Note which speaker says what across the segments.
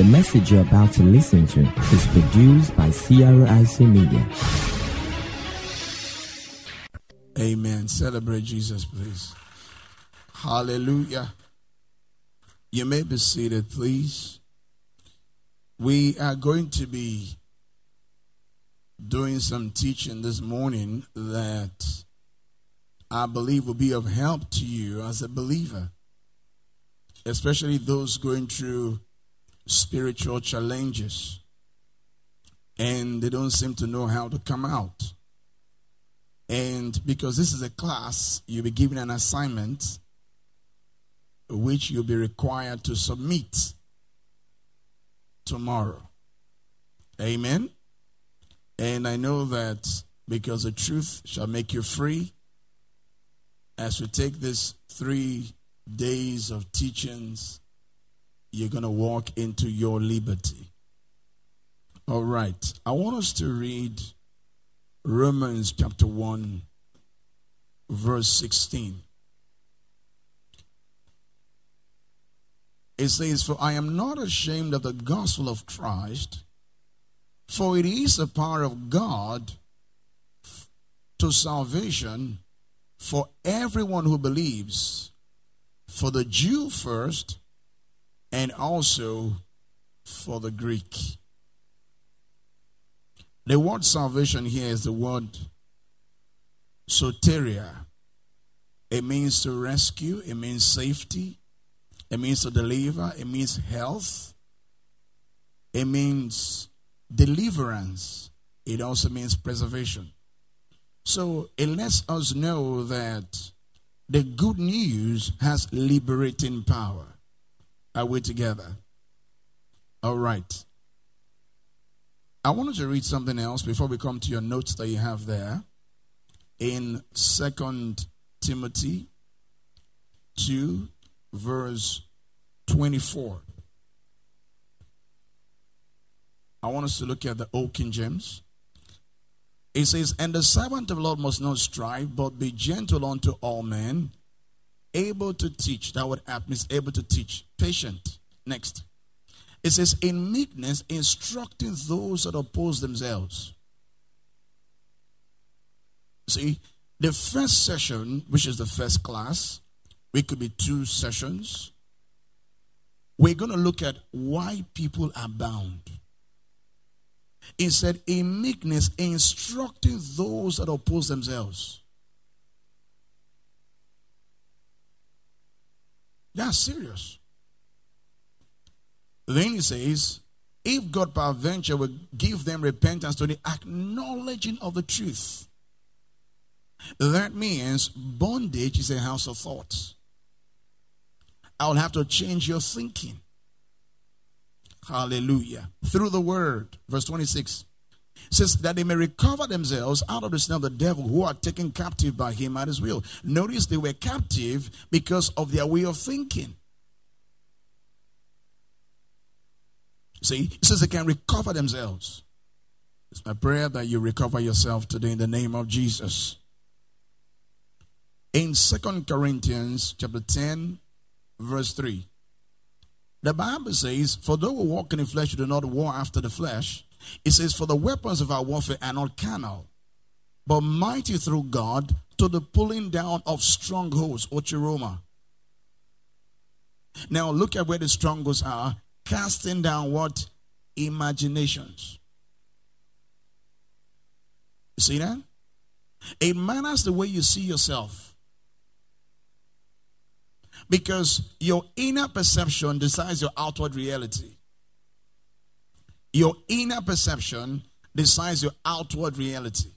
Speaker 1: The message you're about to listen to is produced by CRIC Media.
Speaker 2: Amen. Celebrate Jesus, please. Hallelujah. You may be seated, please. We are going to be doing some teaching this morning that I believe will be of help to you as a believer, especially those going through spiritual challenges and they don't seem to know how to come out. And because this is a class, you'll be given an assignment which you'll be required to submit tomorrow. Amen. And I know that because the truth shall make you free, as we take these three days of teachings, you're going to walk into your liberty. All right. I want us to read Romans chapter 1, verse 16. It says, For I am not ashamed of the gospel of Christ, for it is the power of God to salvation for everyone who believes, for the Jew first, and also for the Greek. The word salvation here is the word soteria. It means to rescue, it means safety, it means to deliver, it means health, it means deliverance, it also means preservation. So it lets us know that the good news has liberating power. Are we together? All right. I wanted to read something else before we come to your notes that you have there. In Second Timothy 2, verse 24. I want us to look at the Old King James. It says, And the servant of the Lord must not strive, but be gentle unto all men, able to teach. That word app means able to teach. Patient. Next. It says, In meekness, instructing those that oppose themselves. See, the first session, which is the first class, we could be two sessions. We're going to look at why people are bound. It said, in meekness, instructing those that oppose themselves. That's serious. Then he says, if God peradventure will give them repentance to the acknowledging of the truth, that means bondage is a house of thoughts. I will have to change your thinking. Hallelujah. Through the word. Verse 26 says that they may recover themselves out of the snare of the devil who are taken captive by him at his will. Notice they were captive because of their way of thinking. See, it says they can recover themselves. It's my prayer that you recover yourself today in the name of Jesus. In Second Corinthians chapter 10, verse 3. The Bible says, For though we walk in the flesh, we do not war after the flesh. It says, For the weapons of our warfare are not carnal, but mighty through God to the pulling down of strongholds, Ochuroma. Now look at where the strongholds are casting down what? Imaginations. You see that? It matters the way you see yourself. Because your inner perception decides your outward reality. Your inner perception decides your outward reality.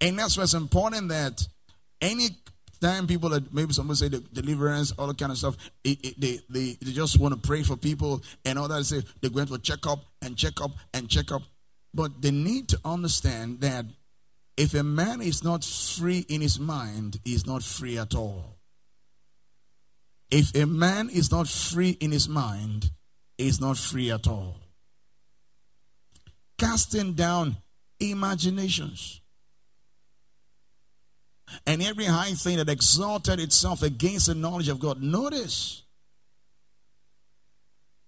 Speaker 2: And that's why it's important that any time people that maybe someone say the deliverance, all that kind of stuff, it, it, they, they, they just want to pray for people and all that. Say they're going to check up and check up and check up. But they need to understand that if a man is not free in his mind, he's not free at all. If a man is not free in his mind, is not free at all. Casting down imaginations and every high thing that exalted itself against the knowledge of God. Notice.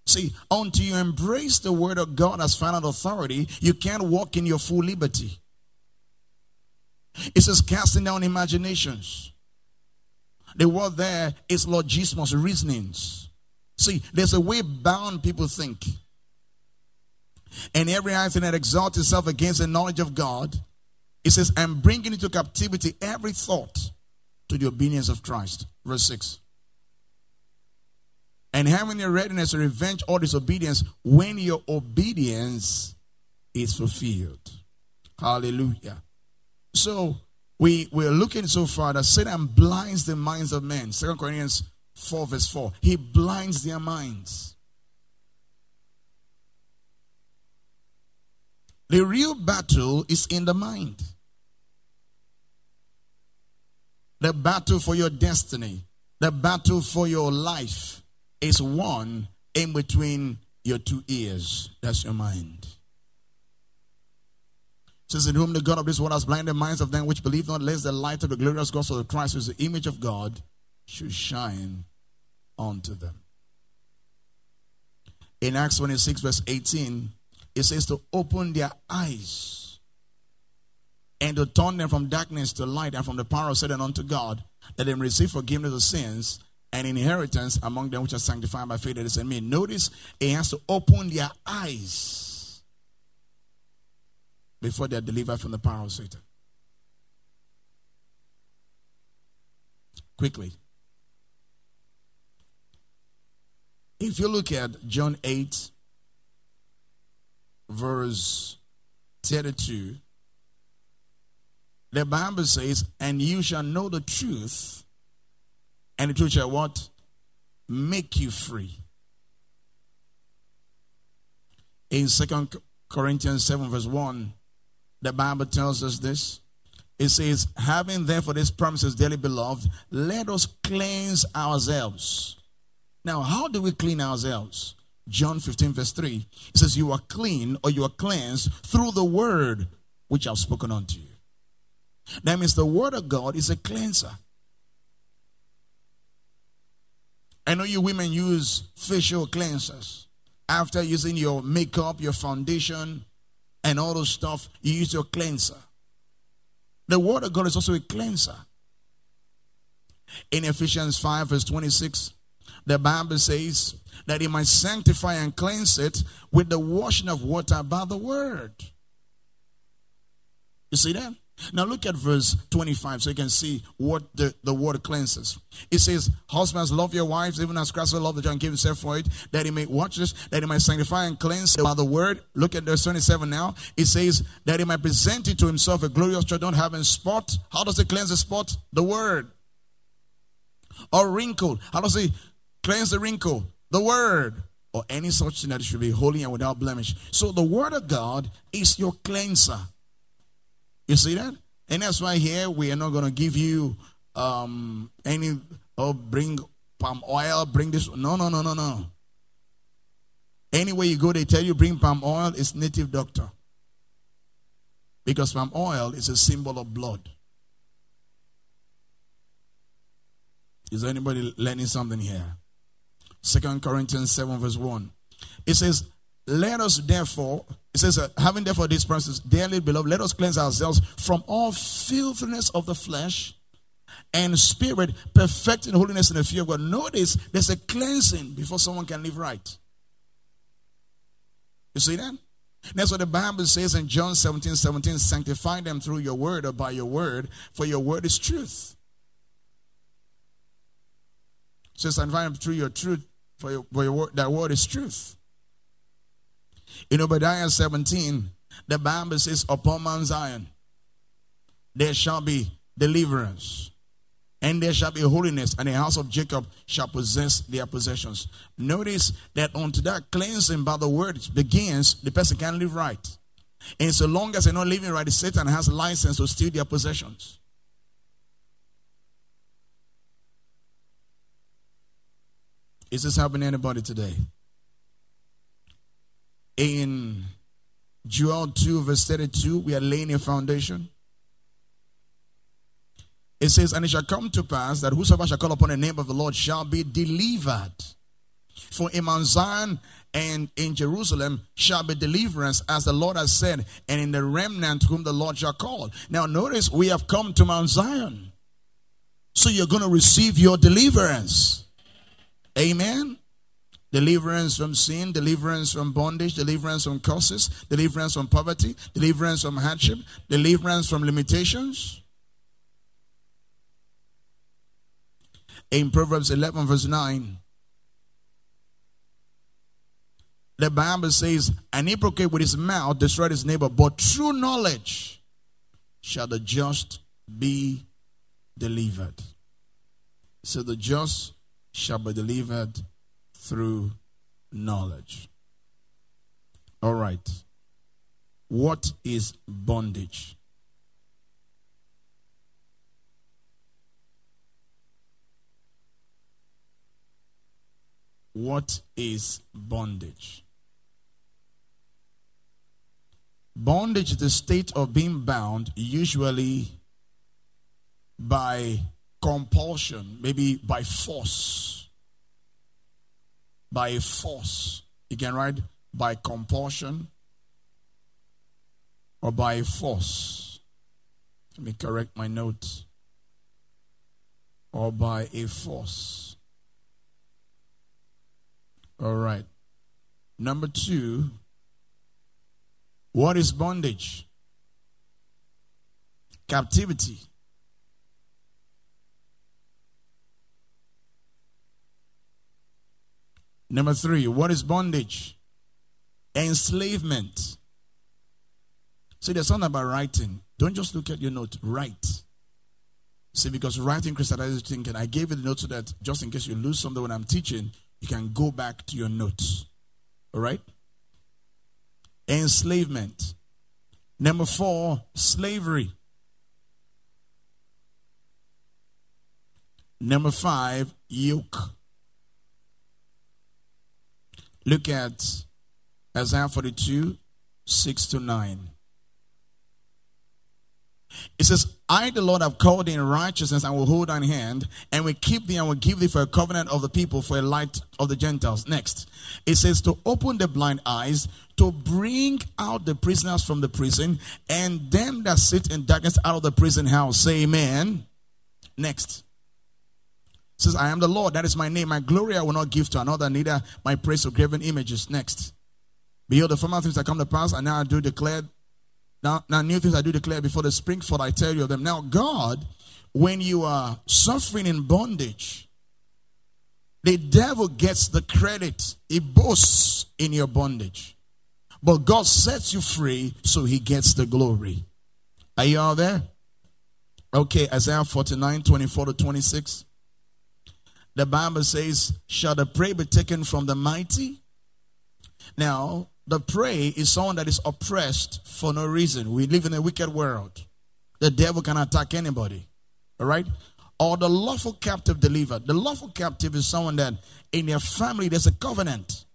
Speaker 2: See, until you embrace the word of God as final authority, you can't walk in your full liberty. It says casting down imaginations. The word there is logismos, reasonings. See, there's a way bound people think. And every thing that exalts itself against the knowledge of God, it says, and bringing into captivity every thought to the obedience of Christ. Verse 6. And having a readiness to revenge all disobedience when your obedience is fulfilled. Hallelujah. So we we're looking so far that Satan blinds the minds of men. Second Corinthians 4, verse 4. He blinds their minds. The real battle is in the mind. The battle for your destiny, the battle for your life is won in between your two ears. That's your mind. Says, In whom the God of this world has blinded the minds of them which believe not, lest the light of the glorious gospel of Christ, who is the image of God, should shine unto them. In Acts 26, verse 18, it says to open their eyes and to turn them from darkness to light and from the power of Satan unto God, that they may receive forgiveness of sins and inheritance among them which are sanctified by faith that is in me. Notice it has to open their eyes before they are delivered from the power of Satan. Quickly. If you look at John 8, verse 32, the Bible says, And you shall know the truth, and the truth shall what? Make you free. In Second Corinthians 7, verse 1, the Bible tells us this. It says, Having therefore these promises, dearly beloved, let us cleanse ourselves now, how do we clean ourselves? John 15, verse 3. It says, You are clean or you are cleansed through the word which I've spoken unto you. That means the word of God is a cleanser. I know you women use facial cleansers. After using your makeup, your foundation, and all those stuff, you use your cleanser. The word of God is also a cleanser. In Ephesians 5, verse 26, the Bible says that he might sanctify and cleanse it with the washing of water by the word. You see that? Now look at verse 25 so you can see what the, the word cleanses. It says, Husbands, love your wives, even as Christ loved the church gave himself for it, that he may watch this, that he might sanctify and cleanse by the word. Look at verse 27 now. It says that he might present it to himself a glorious church, don't have a spot. How does it cleanse the spot? The word. Or wrinkled. How does it cleanse the wrinkle, the word, or any such thing that should be holy and without blemish. So the word of God is your cleanser. You see that? And that's why here we are not going to give you um, any, oh, bring palm oil, bring this. No, no, no, no, no. Anywhere you go, they tell you bring palm oil, it's native doctor. Because palm oil is a symbol of blood. Is anybody learning something here? Second Corinthians 7, verse 1. It says, Let us therefore, it says, uh, having therefore these promises, dearly beloved, let us cleanse ourselves from all filthiness of the flesh and spirit, perfecting holiness in the fear of God. Notice there's a cleansing before someone can live right. You see that? That's what the Bible says in John 17 17 sanctify them through your word or by your word, for your word is truth. So sanctify them through your truth, for, your, for your that word is truth. In Obadiah 17, the Bible says, Upon Mount Zion there shall be deliverance, and there shall be holiness, and the house of Jacob shall possess their possessions. Notice that unto that cleansing by the word begins, the person can live right. And so long as they're not living right, Satan has license to steal their possessions. Is this helping anybody today? In Joel 2, verse 32, we are laying a foundation. It says, And it shall come to pass that whosoever shall call upon the name of the Lord shall be delivered. For in Mount Zion and in Jerusalem shall be deliverance, as the Lord has said, and in the remnant whom the Lord shall call. Now, notice we have come to Mount Zion. So you're going to receive your deliverance. Amen. Deliverance from sin, deliverance from bondage, deliverance from curses, deliverance from poverty, deliverance from hardship, deliverance from limitations. In Proverbs 11, verse 9, the Bible says, An hypocrite with his mouth destroyed his neighbor, but true knowledge shall the just be delivered. So the just shall be delivered through knowledge. All right. What is bondage? What is bondage? Bondage is the state of being bound, usually by compulsion, maybe by force. By force. You can write by compulsion or by force. Let me correct my note. Or by a force. All right. Number two, what is bondage? Captivity. Number three, what is bondage? Enslavement. See, there's something about writing. Don't just look at your note, write. See, because writing crystallizes thinking. I gave you the note so that just in case you lose something when I'm teaching, you can go back to your notes. All right? Enslavement. Number four, slavery. Number five, yoke. Look at Isaiah 42, 6 to 9. It says, I, the Lord, have called thee in righteousness and will hold thine hand, and will keep thee and will give thee for a covenant of the people, for a light of the Gentiles. Next, it says, to open the blind eyes, to bring out the prisoners from the prison, and them that sit in darkness out of the prison house. Say amen. Next. Says, I am the Lord, that is my name. My glory I will not give to another, neither my praise to graven images. Next. Behold, the former things that come to pass, and now I do declare now, now new things I do declare before the spring forth, I tell you of them. Now, God, when you are suffering in bondage, the devil gets the credit. He boasts in your bondage. But God sets you free, so he gets the glory. Are you all there? Okay, Isaiah 49, 24 to 26. The Bible says, Shall the prey be taken from the mighty? Now, the prey is someone that is oppressed for no reason. We live in a wicked world. The devil can attack anybody. All right? Or the lawful captive delivered. The lawful captive is someone that in their family there's a covenant.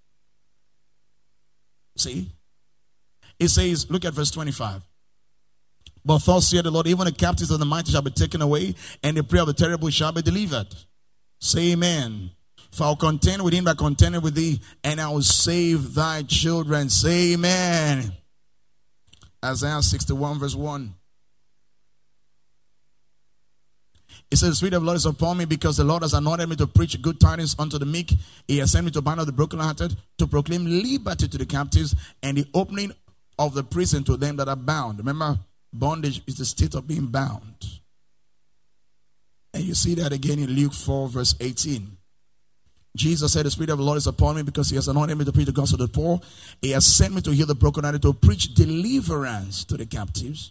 Speaker 2: See? It says, look at verse 25. But thus saith the Lord, even the captives of the mighty shall be taken away, and the prey of the terrible shall be delivered. Say amen. For I'll contend with him that contended with thee, and I will save thy children. Say amen. Isaiah 61, verse 1. It says, The Spirit of the Lord is upon me because the Lord has anointed me to preach good tidings unto the meek. He has sent me to bind up the brokenhearted, to proclaim liberty to the captives, and the opening of the prison to them that are bound. Remember, bondage is the state of being bound. You see that again in Luke 4, verse 18. Jesus said, The Spirit of the Lord is upon me because He has anointed me to preach the gospel to the poor. He has sent me to heal the brokenhearted, to preach deliverance to the captives,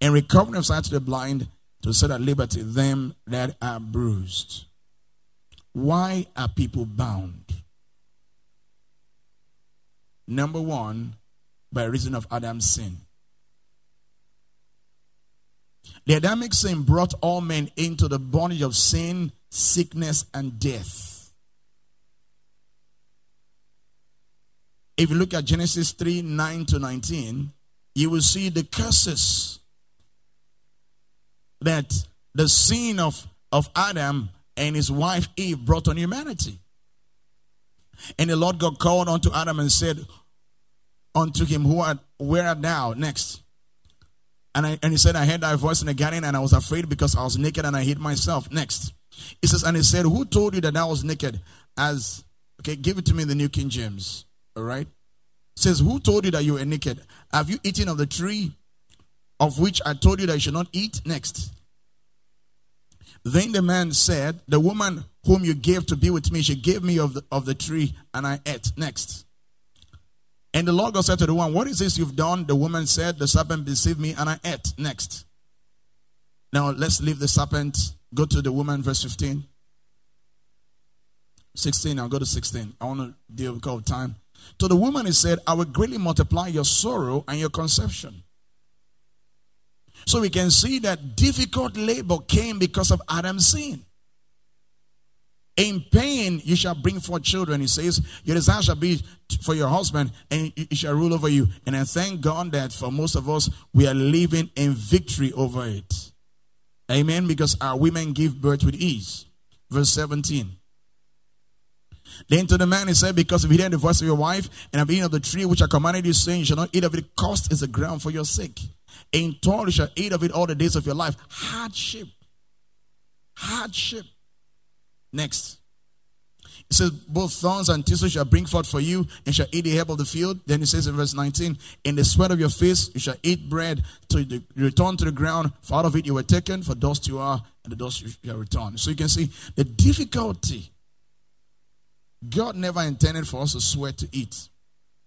Speaker 2: and recovery of sight to the blind, to set at liberty them that are bruised. Why are people bound? Number one, by reason of Adam's sin. The Adamic sin brought all men into the bondage of sin, sickness, and death. If you look at Genesis 3 9 to 19, you will see the curses that the sin of, of Adam and his wife Eve brought on humanity. And the Lord God called unto Adam and said unto him, Who art where art thou? Next. And, I, and he said, I heard thy voice in the garden, and I was afraid because I was naked and I hid myself. Next. He says, and he said, Who told you that I was naked? As okay, give it to me in the New King James. All right. Says, Who told you that you were naked? Have you eaten of the tree of which I told you that you should not eat? Next. Then the man said, The woman whom you gave to be with me, she gave me of the, of the tree, and I ate. Next. And the Lord God said to the woman, What is this you've done? The woman said, The serpent deceived me, and I ate. Next. Now let's leave the serpent, go to the woman, verse 15. 16, I'll go to 16. I want to deal with time. To the woman, he said, I will greatly multiply your sorrow and your conception. So we can see that difficult labor came because of Adam's sin. In pain, you shall bring forth children. He says, Your desire shall be for your husband, and he shall rule over you. And I thank God that for most of us, we are living in victory over it. Amen. Because our women give birth with ease. Verse 17. Then to the man he said, Because you hear the voice of your wife, and have eaten of the tree which I commanded you, saying, You shall not eat of it, cost is the ground for your sake. In toil you shall eat of it all the days of your life. Hardship. Hardship. Next. It says, Both thorns and thistles shall bring forth for you, and shall eat the herb of the field. Then it says in verse 19, In the sweat of your face you shall eat bread till you return to the ground, for out of it you were taken, for dust you are, and the dust you shall return. So you can see the difficulty. God never intended for us to sweat to eat.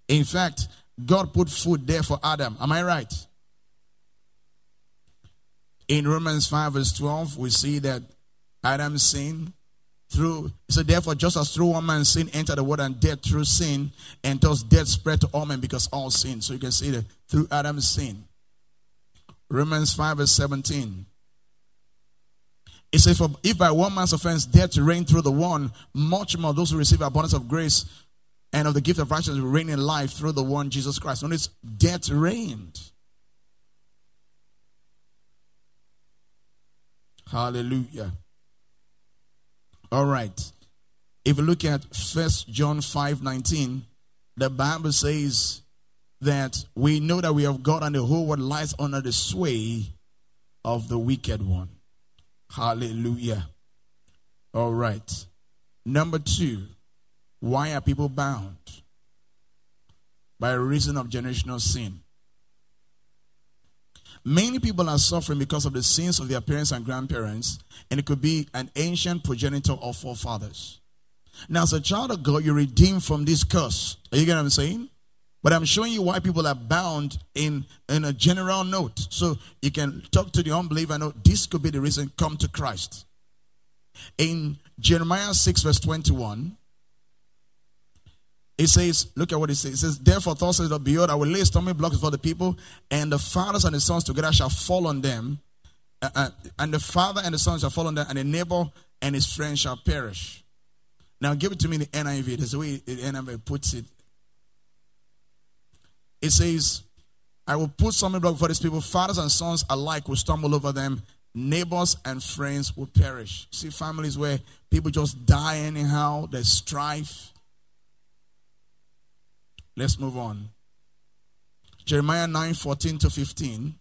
Speaker 2: In fact, God put food there for Adam. Am I right? In Romans 5, verse 12, we see that Adam sinned through so therefore just as through one man sin entered the world and death through sin and thus death spread to all men because all sin. So you can see that through adam's sin. Romans 5 verse 17 it says for if by one man's offense death reigned through the one much more those who receive abundance of grace and of the gift of righteousness reign in life through the one jesus christ. Notice death reigned. Hallelujah all right. If you look at First John 5 19, the Bible says that we know that we have God and the whole world lies under the sway of the wicked one. Hallelujah. All right. Number two, why are people bound? By reason of generational sin. Many people are suffering because of the sins of their parents and grandparents, and it could be an ancient progenitor or forefathers. Now, as a child of God, you're redeemed from this curse. Are you getting what I'm saying? But I'm showing you why people are bound in, in a general note. So you can talk to the unbeliever and know this could be the reason come to Christ. In Jeremiah 6, verse 21, it says, look at what it says. It says, Therefore, thus says the Behold, I will lay stumbling blocks for the people, and the fathers and the sons together shall fall on them. Uh, uh, and the father and the son shall fall on them, and the neighbor and his friend shall perish. Now, give it to me in the NIV. That's the way the NIV puts it. It says, I will put stumbling block for these people. Fathers and sons alike will stumble over them. Neighbors and friends will perish. See families where people just die anyhow. There's strife Let's move on. Jeremiah 9 14 to 15.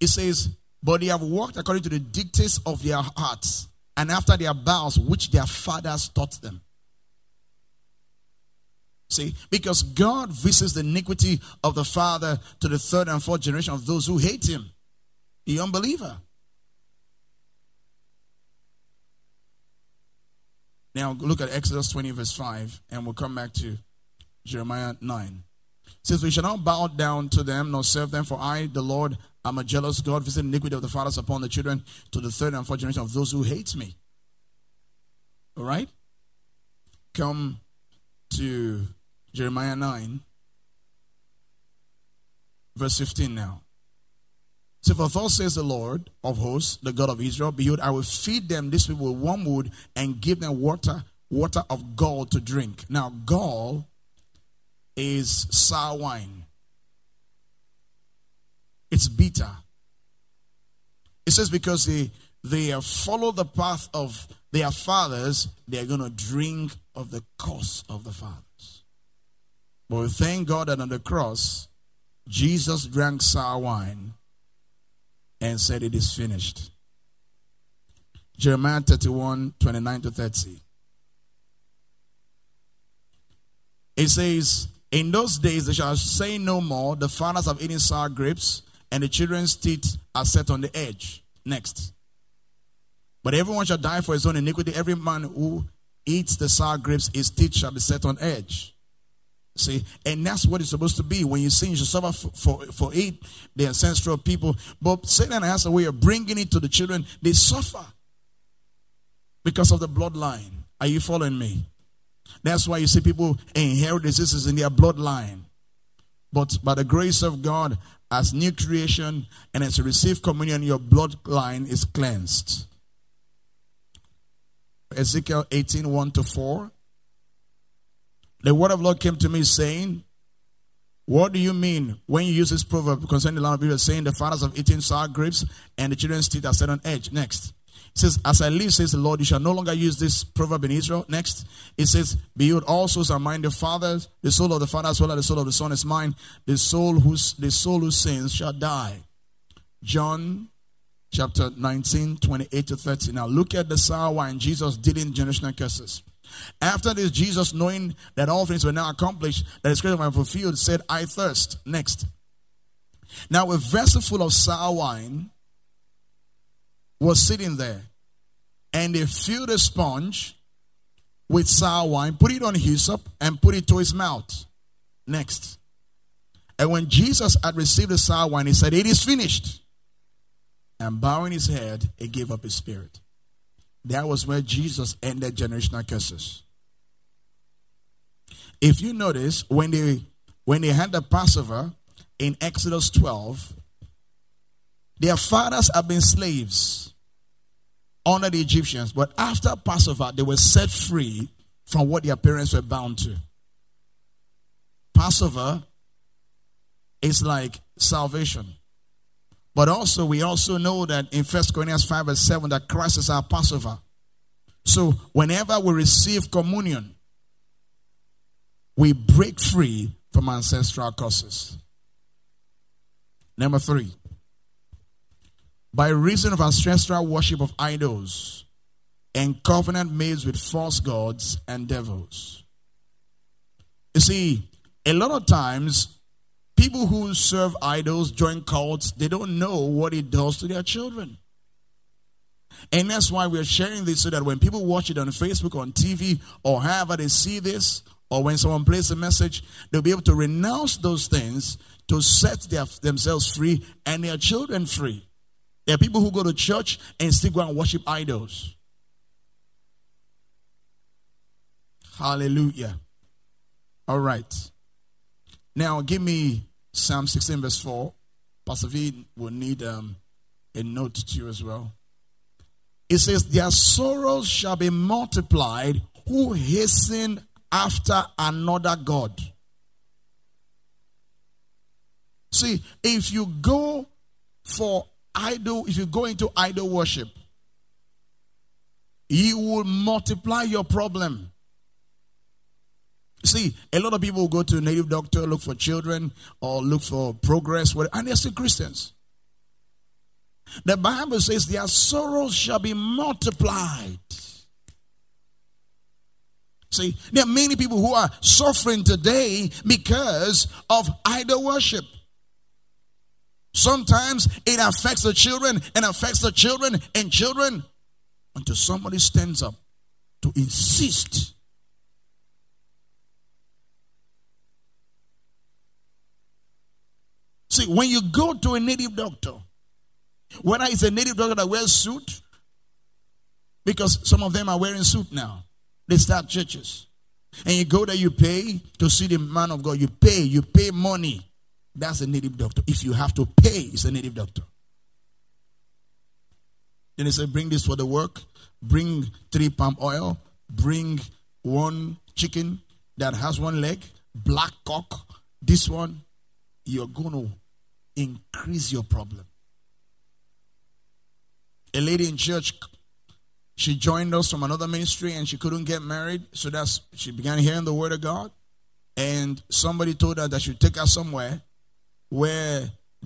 Speaker 2: It says, But they have walked according to the dictates of their hearts and after their vows which their fathers taught them. See, because God visits the iniquity of the father to the third and fourth generation of those who hate him, the unbeliever. Now look at Exodus 20, verse 5, and we'll come back to Jeremiah 9. It says, We shall not bow down to them nor serve them, for I, the Lord, am a jealous God, visit iniquity of the fathers upon the children to the third and fourth generation of those who hate me. All right? Come to Jeremiah 9, verse 15 now. So for thus says the Lord of hosts, the God of Israel, behold, I will feed them, this people, with wormwood and give them water, water of gall to drink. Now, gall is sour wine. It's bitter. It says because they they follow the path of their fathers, they are going to drink of the curse of the fathers. But we thank God that on the cross, Jesus drank sour wine and said, It is finished. Jeremiah 31 29 to 30. It says, In those days they shall say no more, the fathers have eaten sour grapes, and the children's teeth are set on the edge. Next. But everyone shall die for his own iniquity. Every man who eats the sour grapes, his teeth shall be set on edge. See, and that's what it's supposed to be. When you sin, you suffer for, for, for it, the ancestral people. But Satan has a way of bringing it to the children. They suffer because of the bloodline. Are you following me? That's why you see people inherit diseases in their bloodline. But by the grace of God, as new creation and as you receive communion, your bloodline is cleansed. Ezekiel 18 1 to 4. The word of Lord came to me saying, What do you mean when you use this proverb concerning the land of Israel, saying the fathers have eaten sour grapes and the children's teeth are set on edge? Next. It says, As I live, says the Lord, you shall no longer use this proverb in Israel. Next, it says, Behold, all souls are mine, the fathers, the soul of the father as well as the soul of the son is mine. The soul whose the soul who sins shall die. John chapter 19, 28 to 30. Now look at the sour wine Jesus in generational curses. After this, Jesus, knowing that all things were now accomplished, that his scripture might fulfilled, said, I thirst. Next. Now a vessel full of sour wine was sitting there, and they filled a sponge with sour wine, put it on hyssop, and put it to his mouth. Next. And when Jesus had received the sour wine, he said, It is finished. And bowing his head, he gave up his spirit. That was where Jesus ended generational curses. If you notice, when they when they had the Passover in Exodus 12, their fathers have been slaves under the Egyptians, but after Passover, they were set free from what their parents were bound to. Passover is like salvation. But also, we also know that in First Corinthians 5 and 7 that Christ is our Passover. So, whenever we receive communion, we break free from ancestral curses. Number three, by reason of ancestral worship of idols and covenant made with false gods and devils. You see, a lot of times People who serve idols, join cults, they don't know what it does to their children. And that's why we're sharing this so that when people watch it on Facebook, on TV, or however they see this, or when someone plays a message, they'll be able to renounce those things to set their, themselves free and their children free. There are people who go to church and still go and worship idols. Hallelujah. All right. Now, give me Psalm 16, verse 4. Pastor V will need um, a note to you as well. It says, Their sorrows shall be multiplied who hasten after another God. See, if you go for idol, if you go into idol worship, you will multiply your problem. See, a lot of people go to a native doctor, look for children, or look for progress, and they're still Christians. The Bible says their sorrows shall be multiplied. See, there are many people who are suffering today because of idol worship. Sometimes it affects the children and affects the children and children until somebody stands up to insist When you go to a native doctor, whether it's a native doctor that wears suit, because some of them are wearing suit now, they start churches. And you go there, you pay to see the man of God. You pay, you pay money. That's a native doctor. If you have to pay, it's a native doctor. Then they say, bring this for the work, bring three palm oil, bring one chicken that has one leg, black cock, this one. You're going to increase your problem. A lady in church, she joined us from another ministry and she couldn't get married. So that's she began hearing the word of God. And somebody told her that she take her somewhere where